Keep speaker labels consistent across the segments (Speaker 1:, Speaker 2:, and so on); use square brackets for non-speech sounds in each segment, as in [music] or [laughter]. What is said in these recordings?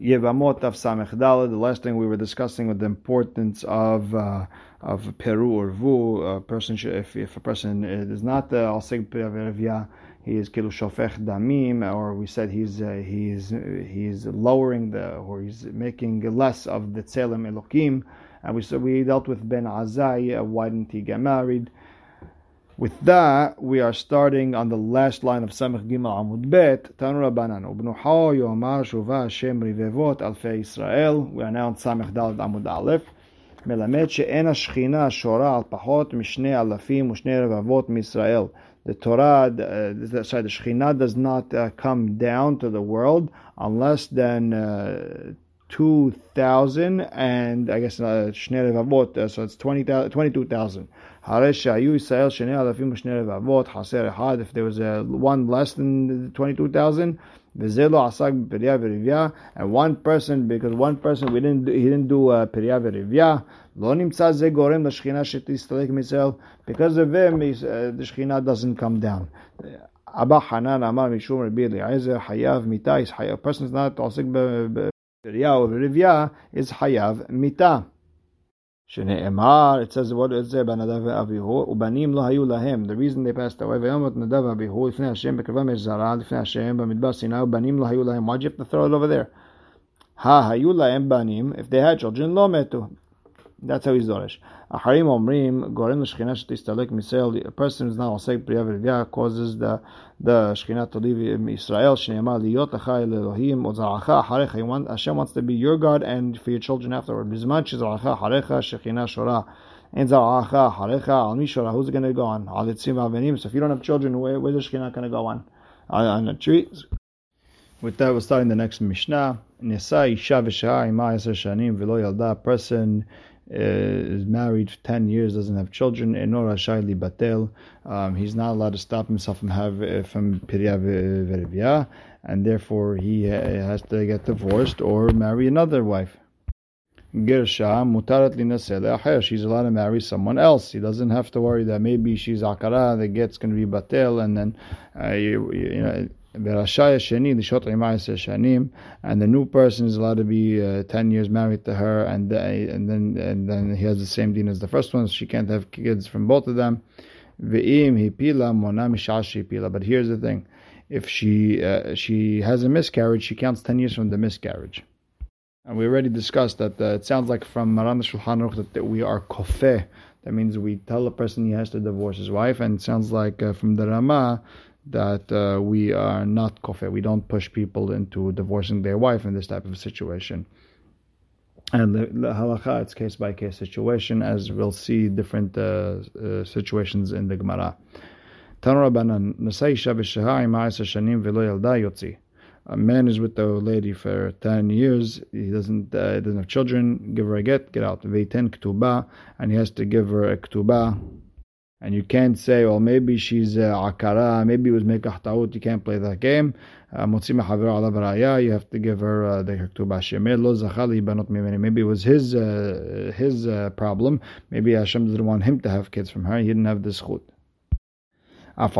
Speaker 1: Yevamot of The last thing we were discussing with the importance of uh, of Peru or Vu. A person should, if, if a person is not the Alseg Perevia, he is Kilu Shofech Damim, or we said he's uh, he's he's lowering the or he's making less of the Tselem Elokim. And we said we dealt with Ben Azai. Uh, why didn't he get married? With that, we are starting on the last line of Samech Gimel Amud Bet. Tanu Rabbanan Ubnuho Yomar Shuva Hashem Rivevot Alfei Israel. We are now on Samech Dalad Amud Aleph. מלמד שאין השכינה שורה על פחות משני אלפים ושני רבבות מישראל. The Torah, uh, sorry, the Shekhinah does not uh, come down to the world unless then uh, 2,000 and I guess uh, שני רבבות, uh, so it's 20, 22,000. הרי שהיו ישראל שני אלפים ושני רבבות, חסר אחד, if there was a one less than 22,000, וזה לא עסק בפריה ורבייה, and one person, because one person, we didn't, he didn't do uh, פריה ורבייה, לא נמצא זה גורם לשכינה שתסתלק מישראל, because of him, uh, the שכינה doesn't come down. אבא חנן אמר משום רבי אליעזר, חייב מיתה, a person is not עוסק Rivya Rivya is Hayav Mita. Shne'emar, it says what it says about Nadav Avihu, Ubanim lo hayu lahem. The reason they passed away, Vayomot Nadav Avihu, Lifnei Hashem, Bekrvam Ezara, Lifnei Hashem, Bamidbar Sinai, Ubanim lo hayu lahem. Why'd you have to throw it over there? Ha hayu lahem banim, if they had children, lo metu. That's how he's dorish. Aharim omrim gorim l'shchina shetistalek misrael. A person who's now osek priyav causes the the shchina to leave in Israel. Shneema liyot achai lelohim ozaracha acharecha. Hashem wants to be your God and for your children afterward. Bizman shizaracha acharecha shechina shorah. And zaracha acharecha al mishorah. Who's going to go on? Al itzim avenim. So if you don't have children, where, where's the shchina going to go on? On a tree. With that, we're starting the next Mishnah. Nisa isha v'shah ima shanim v'lo yalda. Person is married for 10 years, doesn't have children, batel. Um, he's not allowed to stop himself from have uh, from pirya and therefore he has to get divorced or marry another wife. Gersha mutarat She's allowed to marry someone else. He doesn't have to worry that maybe she's akara, the get's going to be batel, and then uh, you, you know and the new person is allowed to be uh, 10 years married to her and, uh, and then and then he has the same deen as the first one so she can't have kids from both of them. But here's the thing. If she uh, she has a miscarriage she counts 10 years from the miscarriage. And we already discussed that uh, it sounds like from Maran Shulchan Aruch that, that we are kofeh. That means we tell a person he has to divorce his wife and it sounds like uh, from the Rama that uh, we are not kofeh. We don't push people into divorcing their wife in this type of situation. And the, the halacha, it's case by case situation, as we'll see different uh, uh, situations in the Gemara. A man is with the lady for 10 years, he doesn't uh, doesn't have children, give her a get, get out. ktuba, and he has to give her a ktuba and you can't say, well, maybe she's uh, akara, maybe it was mekah ta'ut, you can't play that game. Uh, you have to give her uh, the ketubah Maybe it was his uh, his uh, problem. Maybe Hashem didn't want him to have kids from her. He didn't have this chut. And,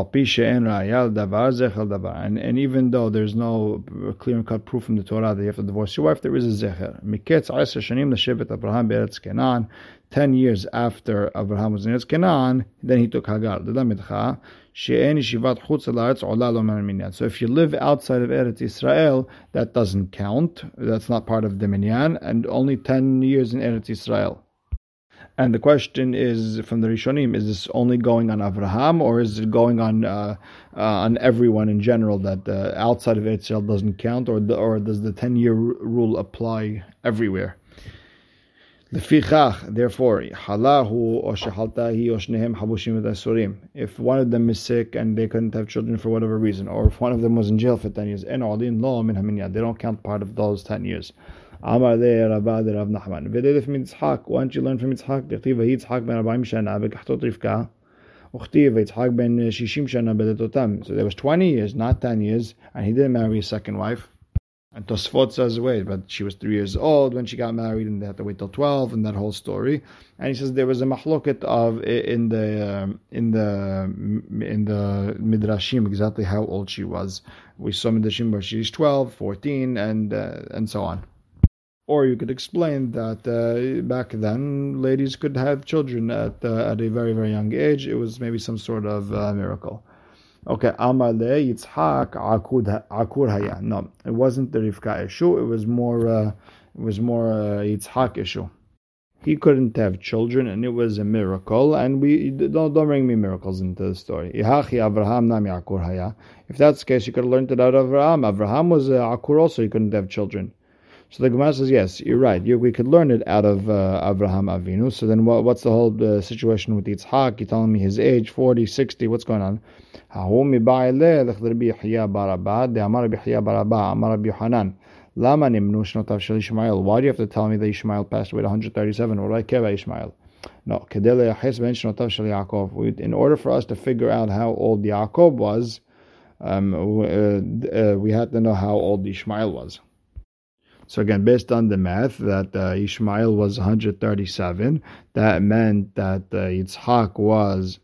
Speaker 1: and even though there's no clear and cut proof from the Torah that you have to divorce your wife, there is a zecher. Miketz shanim l'shevet Abraham be'eretz Kenan. Ten years after Abraham was in Eretz Kenan, then he took Hagar. So if you live outside of Eretz Israel, that doesn't count. That's not part of the minyan, and only ten years in Eretz Israel. And the question is from the Rishonim: Is this only going on Abraham, or is it going on uh, uh, on everyone in general that uh, outside of Israel doesn't count, or the, or does the ten year rule apply everywhere? Lefichach, therefore, halahu or shehaltahi or shnehem habushim asurim. If one of them is sick and they couldn't have children for whatever reason, or if one of them was in jail for ten years, and in law, min haminya, they don't count part of those ten years. Amar le Rabba Rav Nachman. V'delef min Yitzhak. Why don't you learn from Yitzhak? Dechtiv Yitzhak ben Arba'im Shana bekachtot Rivka. Uchtiv Yitzhak ben Shishim Shana bedetotam. So there was twenty years, not ten years, and he didn't marry his second wife. And Tosfot says, wait, but she was three years old when she got married, and they had to wait till twelve, and that whole story. And he says there was a mahloket of in the um, in the in the midrashim exactly how old she was. We saw midrashim where she's 12, 14, and uh, and so on. Or you could explain that uh, back then ladies could have children at uh, at a very very young age. It was maybe some sort of uh, miracle. Okay, Amale Yitzhak Akur Haya. No, it wasn't the Rivka issue. It was more. Uh, it was more uh, Yitzhak issue. He couldn't have children, and it was a miracle. And we don't don't bring me miracles into the story. If that's the case, you could have learned it out of Avraham. Avraham was uh, Akur also. He couldn't have children. So the Gemara says, yes, you're right. You, we could learn it out of uh, Avinu. So then what, what's the whole uh, situation with Yitzhak? You're telling me his age, 40, 60, what's going on? Why do you have to tell me that Ishmael passed away at 137? What do I care about Ishmael? No. In order for us to figure out how old Yaakov was, um, uh, uh, we had to know how old Ishmael was. So again, based on the math that uh, Ishmael was 137, that meant that uh, Yitzhak was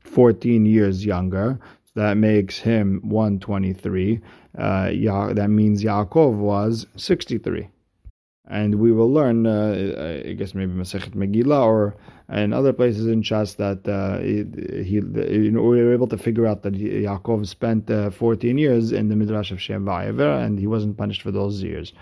Speaker 1: 14 years younger. So that makes him 123. Uh, ya- that means Yaakov was 63. And we will learn, uh, I guess maybe Masechet Megillah or in other places in Shas that uh, he, he, you know, we were able to figure out that Yaakov spent uh, 14 years in the Midrash of Shem Va'ever and he wasn't punished for those years.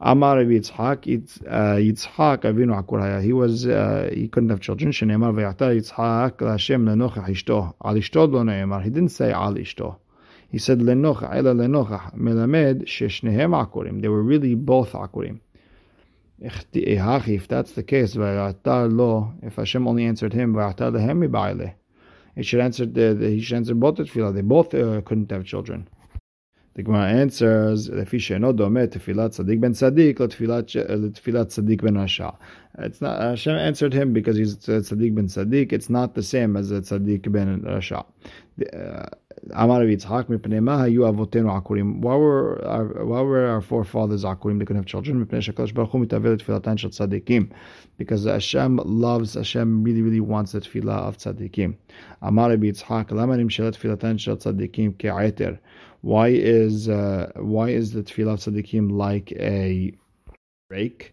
Speaker 1: Amar Yitzhak, Yitzhak Avinu Akuraya. He was uh, he couldn't have children. Shenemar v'yata Yitzhak Hashem lenochach ishto. Al ishto lo. He didn't say al ishto. He said lenochach ela lenochach melamed sheshnehem akurim. They were really both akurim. If that's the case, lo. If Hashem only answered him, v'yata lehem mibaile. It should answer the, the, he should answer both the tefillah. They both uh, couldn't have children. The Gemara answers, לפי שאינו דומה תפילת צדיק בן צדיק לתפילת צדיק בן רשע. It's not, Hashem answered him because he's tzaddik ben tzaddik. It's not the same as a tzaddik ben rasha. Amar mipnei avotenu akurim. Why were were our forefathers akurim? They couldn't have children. Mipnei baruch hu mitavel tzaddikim. Because Hashem loves, Hashem really really wants the tefillah of tzaddikim. Amar lama ke'eter. Why is uh, why is the tefillah of tzaddikim like a rake?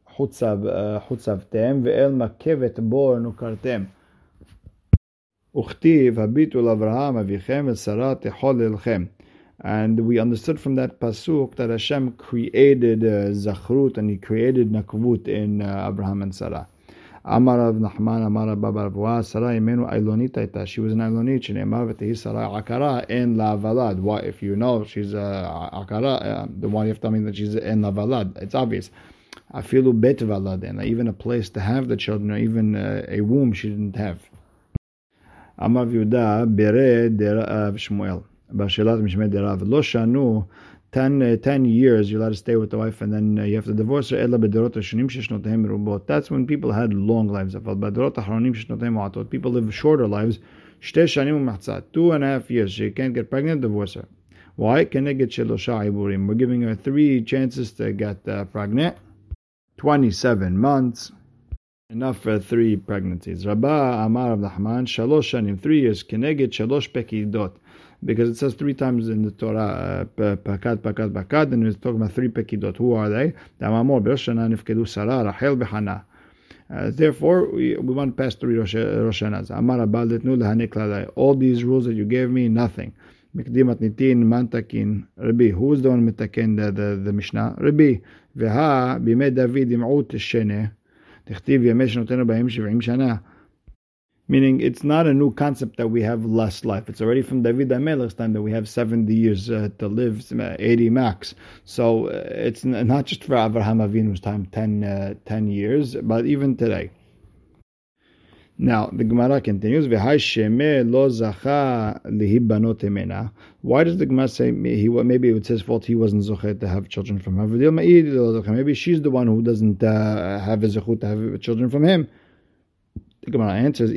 Speaker 1: חוצבתם ואל מקבת בור נוכרתם. וכתיב הביטו לאברהם אביכם ושרה תחוללכם. And we understood from that pasuk that Hashem created uh, Zachrut and He created Nakvut in uh, Abraham and Sarah. אמר רב נחמן, אמר רבא ברבואה, שרה אמנו אילונית הייתה. She was an אילונית, שנאמר ותהי שרה עקרה, אין לה ולד. Why, if you know she's עקרה, uh, then why you have to tell me that she's אין לה ולד? It's obvious. afilu bet valadena, even a place to have the children, or even uh, a womb she didn't have. Amav Yehuda bere derav Shmuel. Bashelat mishmei derav. Lo shanu 10, uh, 10 years, you're allowed to stay with the wife and then uh, you have to divorce her. That's when people had long lives. People live shorter lives. Two and a half years. She can't get pregnant, divorce her. Why? We're giving her three chances to get uh, pregnant. 27 months enough for three pregnancies Rabba Amar Abdahman shalosh shanim three years keneged shalosh pekidot because it says three times in the Torah, pakad, pakad, pakad, and it's talking about three pekidot. Who are they? Uh, therefore, we, we want to pass three Rosh Hashanahs. All these rules that you gave me, nothing. מקדימת ניתין, מנתקין, רבי. Who is the one מתקן the, the, the Mishnah? רבי. והא בימי דוד ימעוט שנה, תכתיב ימי שנותינו בהם שבעים שנה. Meaning, it's not a new concept that we have less life. It's already from David HaMelech's time that we have 70 years uh, to live, 80 max. So uh, it's not just for Avraham Avinu's time, 10, uh, 10 years, but even today. Now the Gemara continues, Why does the Gemara say he maybe it's his fault he wasn't zochet to have children from her? Maybe she's the one who doesn't uh, have a zechut to have children from him. The Gemara answers,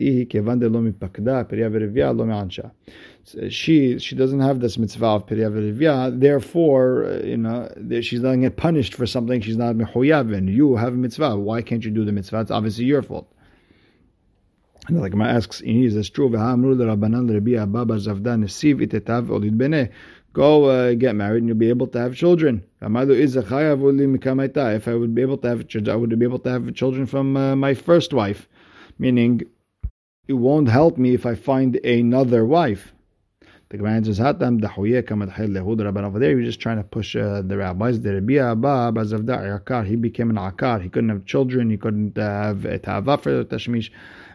Speaker 1: She she doesn't have this mitzvah of periyah therefore, uh, you know, she's not get punished for something she's not mechuyav You have a mitzvah. Why can't you do the mitzvah? It's obviously your fault. And the Gemara asks, is this true? Go uh, get married and you'll be able to have children. If I would be able to have children, I would be able to have children from uh, my first wife. Meaning, it won't help me if I find another wife. The Gemara answers, "Hatam Over there, he was just trying to push uh, the rabbis. The Rabbi He became an akar. He couldn't have children. He couldn't have ta'ava for tashmish.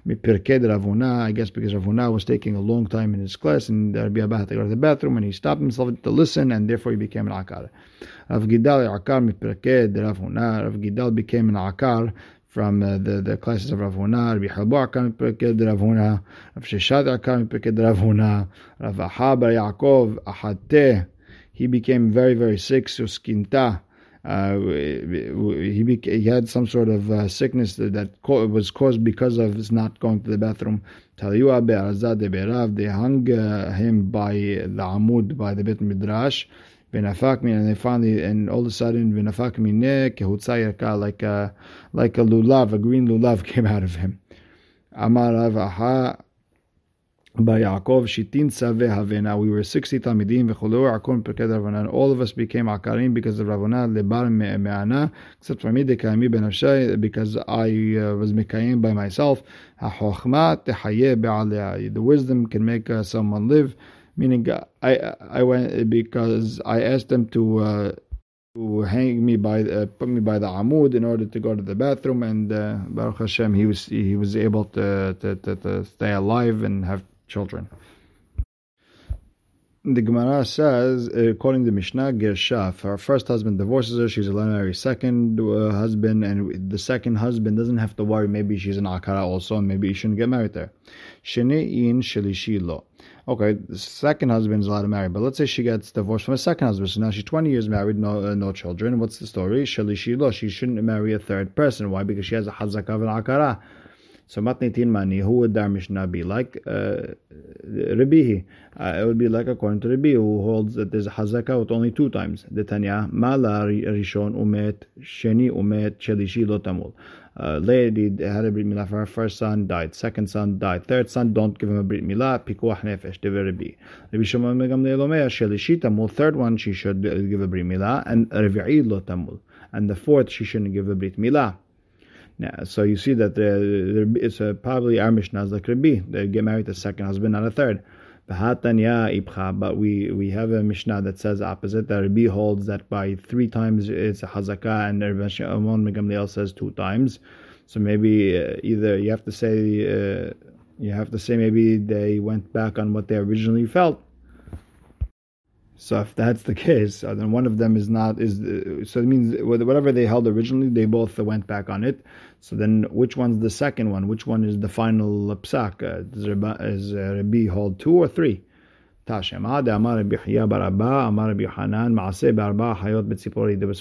Speaker 1: Mipirked Ravuna, I guess because Ravuna was taking a long time in his class, and Rabbi Abba had to go to the bathroom, and he stopped himself to listen, and therefore he became an Akar. Rav Gidal Akar Mipirked Ravuna. Rav Gidal became an Akar from uh, the, the classes of Rav Rabbi Halbo Akar Mipirked Rav Huna, Rav Sheshet Akar Mipirked Rav Huna, Rav Ahabar Yaakov Ahate. He became very, very sick, so skinta. Uh, he, he had some sort of uh, sickness that, that was caused because of his not going to the bathroom. They hung uh, him by the Amud, by the Bet Midrash. And they finally, and all of a sudden, like a, like a lulav, a green lulav [laughs] came out of him. Amar by Yaakov Shitin Save Havena. We were 60 Talmidim v'cholu Akon Perked Ravana. All of us became Akarim because of Ravana Lebar Me'ana, except for me, Dekayami Ben Avshai, because I uh, was Mekayim by myself. The wisdom can make uh, someone live. Meaning, I I went because I asked them to. Uh, to hang me by uh, put me by the amud in order to go to the bathroom and uh, Baruch Hashem he was he was able to, to, to, to stay alive and have children. The Gemara says, according to Mishnah, Gersha, her first husband divorces her, she's allowed to second uh, husband, and the second husband doesn't have to worry, maybe she's an Akara also, and maybe he shouldn't get married there. in Shelishi lo. Okay, the second husband is allowed to marry, but let's say she gets divorced from a second husband, so now she's 20 years married, no uh, no children. What's the story? Shelishi lo. She shouldn't marry a third person. Why? Because she has a Hazakah of an Akara. So matnitin mani, who would our Mishnah be like? Uh, Rabbi. Uh, it would be like according to Rabbi, who holds that there's a hazaka with only two times. The Tanya, mala rishon umet, sheni umet, shelishi lotamul. Uh, lady had a brit milah for her first son, died. Second son died. Third son, don't give him a brit milah. Pikuach nefesh, dever Rabbi. Rabbi Shimon megamnei lomeya, shelishi tamul. Third one, she should give a brit milah, and revi'i lotamul. And the fourth, she shouldn't give a brit milah. Now, so you see that it's a, probably our Mishnah is like Rabbi. They get married to second husband, not a third. But we, we have a Mishnah that says opposite. That Rabbi holds that by three times it's a hazakah, and Rabbi Shimon Megamliel says two times. So maybe uh, either you have to say uh, you have to say maybe they went back on what they originally felt, so if that's the case, uh, then one of them is not is uh, so it means whatever they held originally, they both went back on it. So then, which one's the second one? Which one is the final psak? Is uh, Rabbi hold two or three? There was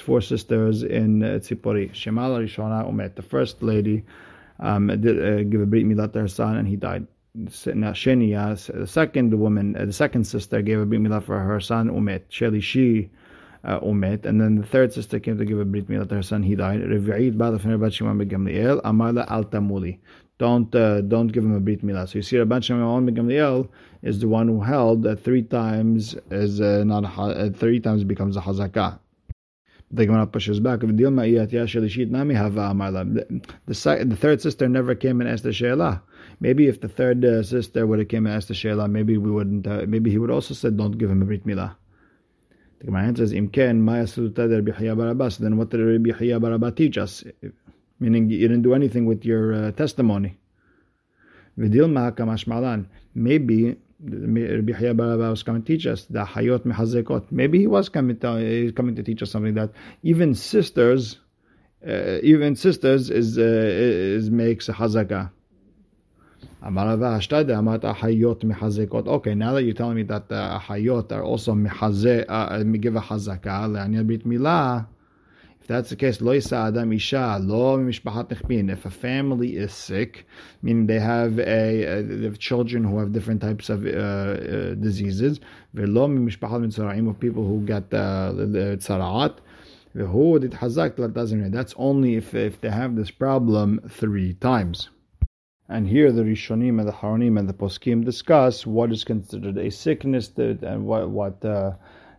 Speaker 1: four sisters in uh, Tzipori. Shemal Rishona Umet. The first lady um, did uh, a brit milah to her son, and he died. Shenia, the second woman, uh, the second sister gave a brit milah for her son Umet. Sheli she uh, Umet, and then the third sister came to give a brit milah to her son. He died. Amala. Don't uh, don't give him a brit milah. So you see, Rabban Shimon Begamliel is the one who held that three times is uh, not uh, three times becomes a hazakah. The Gemara pushes back. The, the, third sister never came and asked the Shelah. Maybe if the third uh, sister would have came and asked the Sheila, maybe we wouldn't. Uh, maybe he would also said, "Don't give him a brit milah." The Gemara answers, "Imken barabas." Then what did Rabbi Barabas teach us? Meaning you didn't do anything with your uh, testimony. Vidilma kamashmalan. Maybe Rabbi Chaya Baraba was coming to teach us the hayot mehazekot. Maybe he was coming to, he's coming to teach us something that even sisters, uh, even sisters is uh, is makes a hazaka. Okay, now that you're telling me that the hayot are also mehazeh, uh, give a hazaka, milah, that's the case, lo adam isha lo mishpachat nechbin. If a family is sick, meaning they have a, a they have children who have different types of uh, uh, diseases, velo mishpachat mitzrayim of people who get uh, the tzaraat. That's only if, if they have this problem three times. And here the Rishonim and the Haronim and the Poskim discuss what is considered a sickness and what what uh,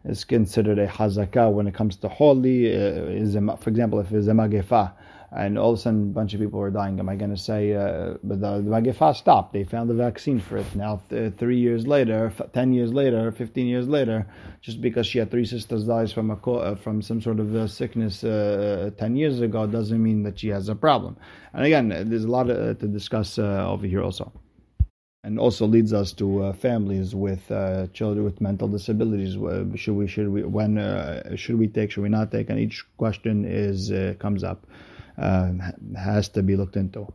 Speaker 1: is considered a hazakah when it comes to holy. Uh, is a, for example, if it's a magefa, and all of a sudden a bunch of people are dying, am I going to say, uh, but the, the magefa stopped? They found the vaccine for it. Now, th- three years later, f- ten years later, fifteen years later, just because she had three sisters dies from a uh, from some sort of uh, sickness uh, ten years ago doesn't mean that she has a problem. And again, there's a lot to discuss over here also and also leads us to uh, families with uh, children with mental disabilities. Should we, should we, when uh, should we take, should we not take? And each question is uh, comes up, uh, has to be looked into.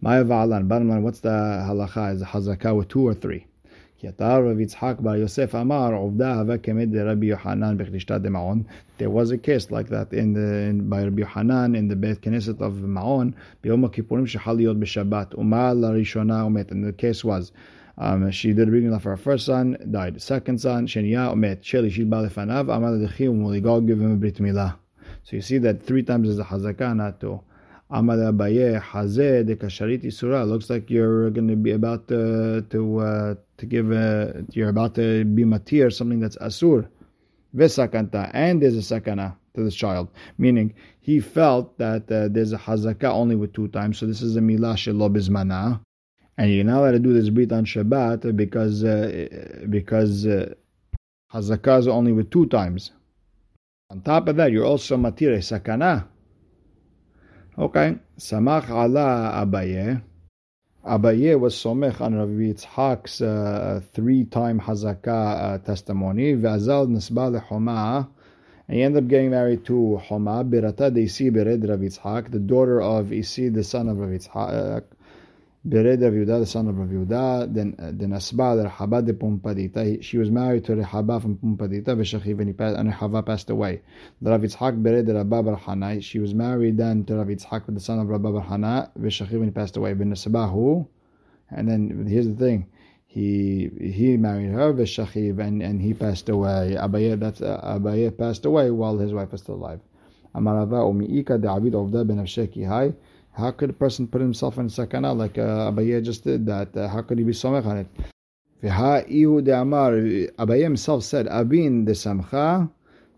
Speaker 1: Maya va'alan. Bottom line, what's the halacha? Is a hazakah with two or three? There was a case like that in the in, by Rabbi Yohanan in the Beit Knesset of Ma'on ביום הכיפורים שחל להיות בשבת ומה לראשונה ומת and the case was um, she did reading of her first son died second son שנייה ומת שלישית בא לפניו אמר לדחי ומוליגו give him a brit milah so you see that three times is a hazakah not two Amad Abaye Hazeh de Kasharit Isura. Looks like you're going to be about to to, uh, to give a, you're about to be matir something that's asur. Vesakanta and there's a sakana to this child, meaning he felt that uh, there's a hazaka only with two times. So this is a milah shelo and you're not allowed to do this brit on Shabbat because uh, because uh, hazaka is only with two times. On top of that, you're also matir a sakana Okay, Samach ala Abaye. Abaye was somech on Rav Yitzhak's uh, three-time Hazakah uh, testimony. V'azal nisba lechoma. And he ended up getting married to Homa, Birata de Isi Bered Rav Yitzhak, the daughter of Isi, the son of Rav Yitzhak. Bered Rav Yehuda, the son of Rav then uh, then Asba Rehaba de Pumbedita. She was married to Rehaba from Pumbedita, Veshachiv, and, passed, and Rehaba passed away. The Rav Yitzhak Bered Rabba Bar Hanai. She was married then to Rav Yitzhak, the son of Rabba Bar Hana, Veshachiv, and he passed away. Ben Asbahu, and then here's the thing. He he married her, Veshachiv, and, and he passed away. Abaye, that's uh, Abaye passed away while his wife was still alive. Amarava Umiika David Ovda ben Hai. How could a person put himself in sakana like uh, Abaye just did that? Uh, how could he be somech on it? Abaye himself said, Avin de samcha,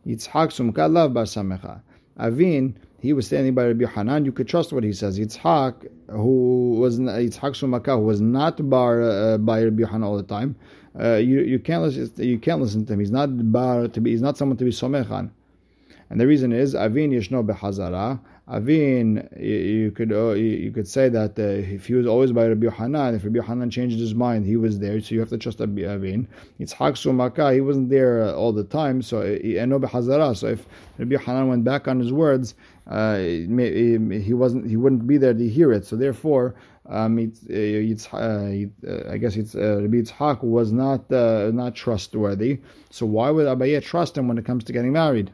Speaker 1: Yitzhak sumka lav bar samecha. Avin, he was standing by Rabbi Hanan. You could trust what he says. Yitzhak, who was Yitzhak sumaka, who was not bar uh, by Rabbi Hanan all the time. Uh, you you can't listen. You can't listen to him. He's not bar to be. He's not someone to be somech on. And the reason is Avin yeshno behazara. Avin, you could uh, you could say that uh, if he was always by Rabbi Hanan, if Rabbi Hanan changed his mind, he was there. So you have to trust Avin. It's Sumaka, he wasn't there uh, all the time. So Eno Hazara. So if Rabbi Hanan went back on his words, uh, he wasn't he wouldn't be there to hear it. So therefore, um, it's, it's uh, I guess it's uh, Rabbi Yitzhak was not not trustworthy. So why would Abaye trust him when it comes to getting married?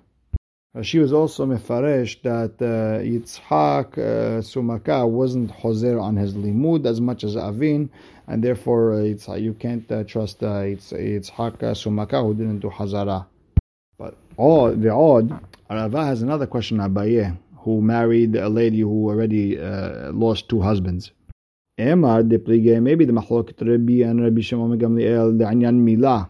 Speaker 1: She was also mefaresh that uh, Yitzhak uh, Sumaka wasn't hozer on his limud as much as Avin, and therefore uh, it's, you can't uh, trust uh, it's, Yitzhak uh, Sumaka who didn't do hazara. But oh, the odd, Rava has another question. Abaye, who married a lady who already uh, lost two husbands. Emar de maybe the mahloket Rabbi and Rabbi Shimon Gamliel the anyan milah.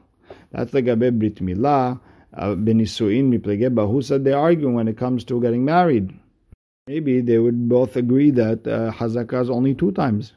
Speaker 1: That's the gabe brit milah benisuin miplege who said they're arguing when it comes to getting married. Maybe they would both agree that uh, is only two times.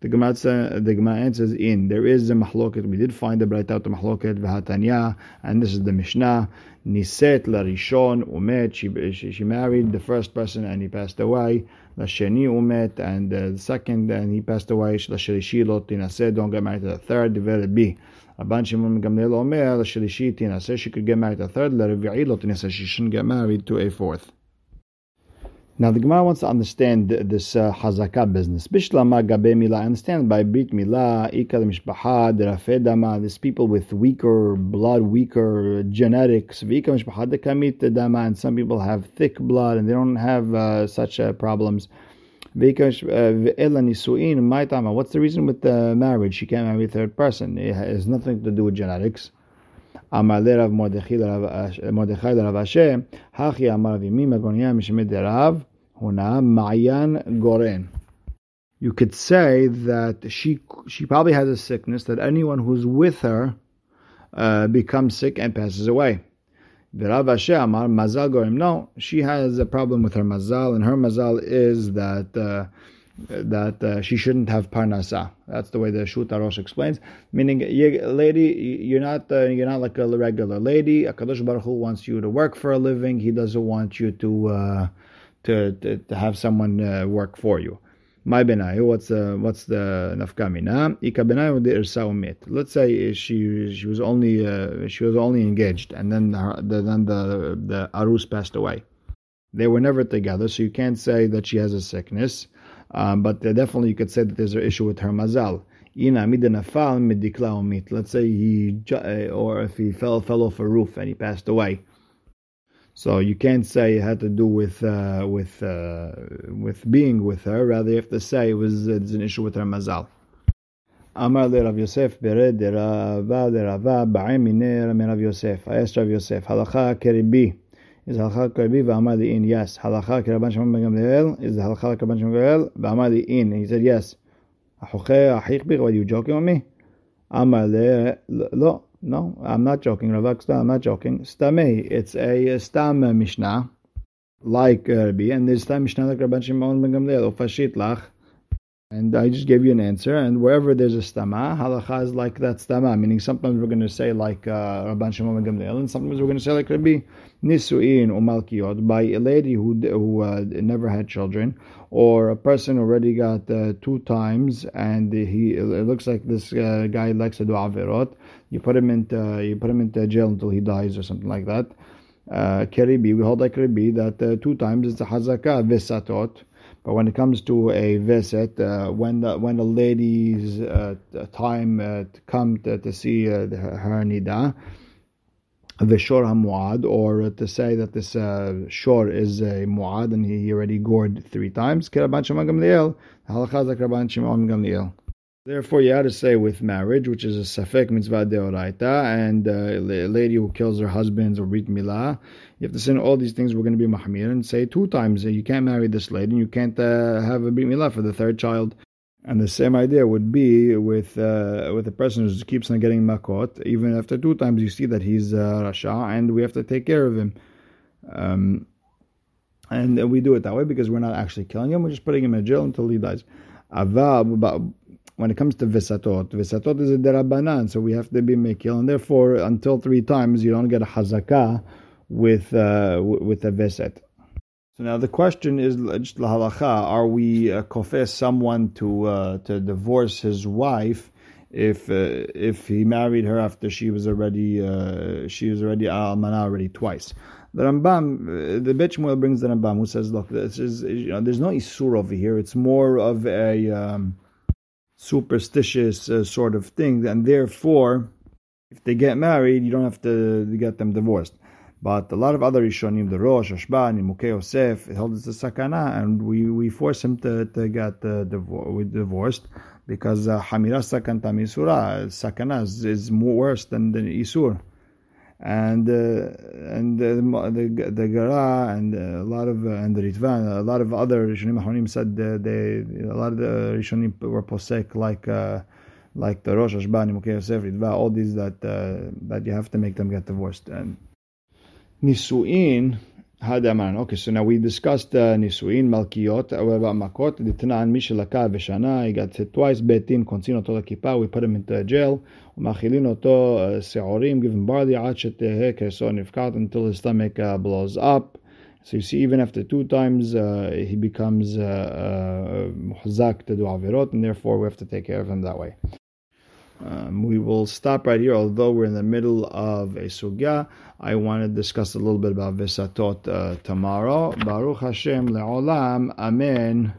Speaker 1: The Gemara, the answers in. There is a mahloket. We did find the bright out the mahloket v'hatanya, and this is the Mishnah. Niset larishon umet. She, she, married the first person and he passed away. Lasheni umet, and uh, the second and he passed away. Lashelishi lo tinaseh. Don't get married to the third. B. Rabban Shimon Gamliel Omer, Lashelishi tinaseh. She could get married to the third. Larevi'i lo tinaseh. She shouldn't get married to a fourth. Now the Gemara wants to understand this uh, hazakah business. Bishlama gabe milah. I understand by brit milah, ikal mishpaha, derafedama. There's people with weaker blood, weaker genetics. Vika mishpaha dekamit dama, and some people have thick blood and they don't have uh, such uh, problems. Uh, what's the reason with the marriage? She can't marry a third person. It has nothing to do with genetics. You could say that she she probably has a sickness that anyone who's with her uh, becomes sick and passes away. The Rav Amar Mazal Gorim. No, she has a problem with her mazal, and her mazal is that uh, that uh, she shouldn't have parnasa. That's the way the Shuta Rosh explains. Meaning, you, lady, you're not uh, you're not like a regular lady. Akadosh Baruch Hu wants you to work for a living. He doesn't want you to uh, to, to, to have someone uh, work for you. My benayu, what's the what's the nafkamina? Ika benayu de umit. Let's say she she was only uh, she was only engaged, and then her, the, then the the arus passed away. They were never together, so you can't say that she has a sickness. Um, but definitely you could say that there's an issue with her mazal. Let's say he, uh, or if he fell fell off a roof and he passed away. So you can't say it had to do with uh, with uh, with being with her. Rather, you have to say it was it's an issue with her mazal. Amar le Rav Yosef bered Rava de Rava ba'im mine Rav Yosef. I asked Rav Yosef halacha keribi. Is halacha keribi v'amar in yes. Halacha keraban Shimon ben Gamliel is the halacha keraban ben Gamliel v'amar in. He said yes. Achuche achich bich. Were you joking with me? Amar le lo. No, I'm not joking, Ravaksta, I'm not joking. Stame, it's a Stam Mishnah, like uh, Rabbi, and this Stam Mishnah like Rabban Shimon ben Gamliel, Ufashit Lach. And I just gave you an answer, and wherever there's a stama, halacha is like that stama, meaning sometimes we're going to say like uh, Rabban Shimon Gamliel, and sometimes we're going to say like Rabbi Nisuin or Malkiot, by a lady who, who uh, never had children, or a person already got uh, two times, and he it looks like this uh, guy likes to do averot, you put him into you put him into jail until he dies or something like that. Uh, Keribi, we hold like Keribi that uh, two times it's a hazaka visatot. But when it comes to a visit, uh, when the when the lady's uh, time uh, to come to, to see uh, her nida, the shor muad, or to say that this uh, shor is a muad and he already gored three times, keraban shema gamliel. Therefore, you had to say with marriage, which is a safek mitzvah deoraita, and uh, a lady who kills her husband or brit milah, you have to say all these things. We're going to be mahmir and say two times you can't marry this lady, and you can't uh, have a brit milah for the third child. And the same idea would be with uh, with a person who keeps on getting makot. Even after two times, you see that he's uh, rasha, and we have to take care of him. Um, and we do it that way because we're not actually killing him; we're just putting him in jail until he dies. When it comes to visatot, visatot is a derabanan, so we have to be mekil, and therefore, until three times, you don't get a hazakah with uh, with a visit. So now the question is, just are we uh, kofes someone to uh, to divorce his wife if uh, if he married her after she was already uh, she was already almana already twice? The Rambam, uh, the Bet Shmuel brings the Rambam who says, look, this is you know, there's no isur over here. It's more of a um, superstitious uh, sort of thing, and therefore, if they get married, you don't have to get them divorced. But a lot of other Rishonim, the Rosh, Ashban, Nimukei Yosef, held it's a sakana, and we, we force him to, to get uh, divor- divorced because Hamira uh, Sakan Tamisura, sakana is, is more worse than the Isur and uh, and the the, Gara and a lot of uh, and the Ritvan, a lot of other Rishonim Haronim said they a lot of the Rishonim were posek like uh, like the Rosh Hashbani, Mukhe Yosef, Ritva, all these that uh, that you have to make them get divorced. And Nisuin Okay, so now we discussed uh, Nisuin, Malkiot. Makot? Mishalaka Veshana. He got hit twice. Betin, Konsin Oto Kippah. We put him into jail. Umachilin Oto Seorim. Give him barley. Ad Shetehe Keso Nifkat until his stomach uh, blows up. So you see, even after two times, uh, he becomes muhzak uh, to do avirot, and therefore we have to take care of him that way. Um, we will stop right here, although we're in the middle of a sugya. I want to discuss a little bit about Visatot uh, tomorrow. Baruch Hashem le'olam, amen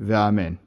Speaker 1: ve'amen.